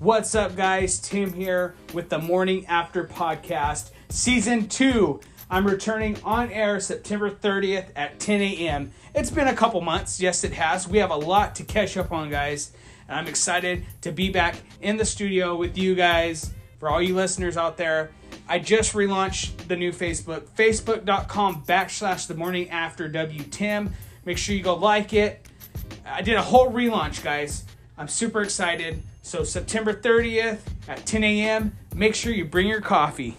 What's up, guys? Tim here with the Morning After Podcast, Season 2. I'm returning on air September 30th at 10 a.m. It's been a couple months. Yes, it has. We have a lot to catch up on, guys. And I'm excited to be back in the studio with you guys. For all you listeners out there, I just relaunched the new Facebook, facebook.com backslash the morning after W Tim. Make sure you go like it. I did a whole relaunch, guys. I'm super excited. So, September 30th at 10 a.m., make sure you bring your coffee.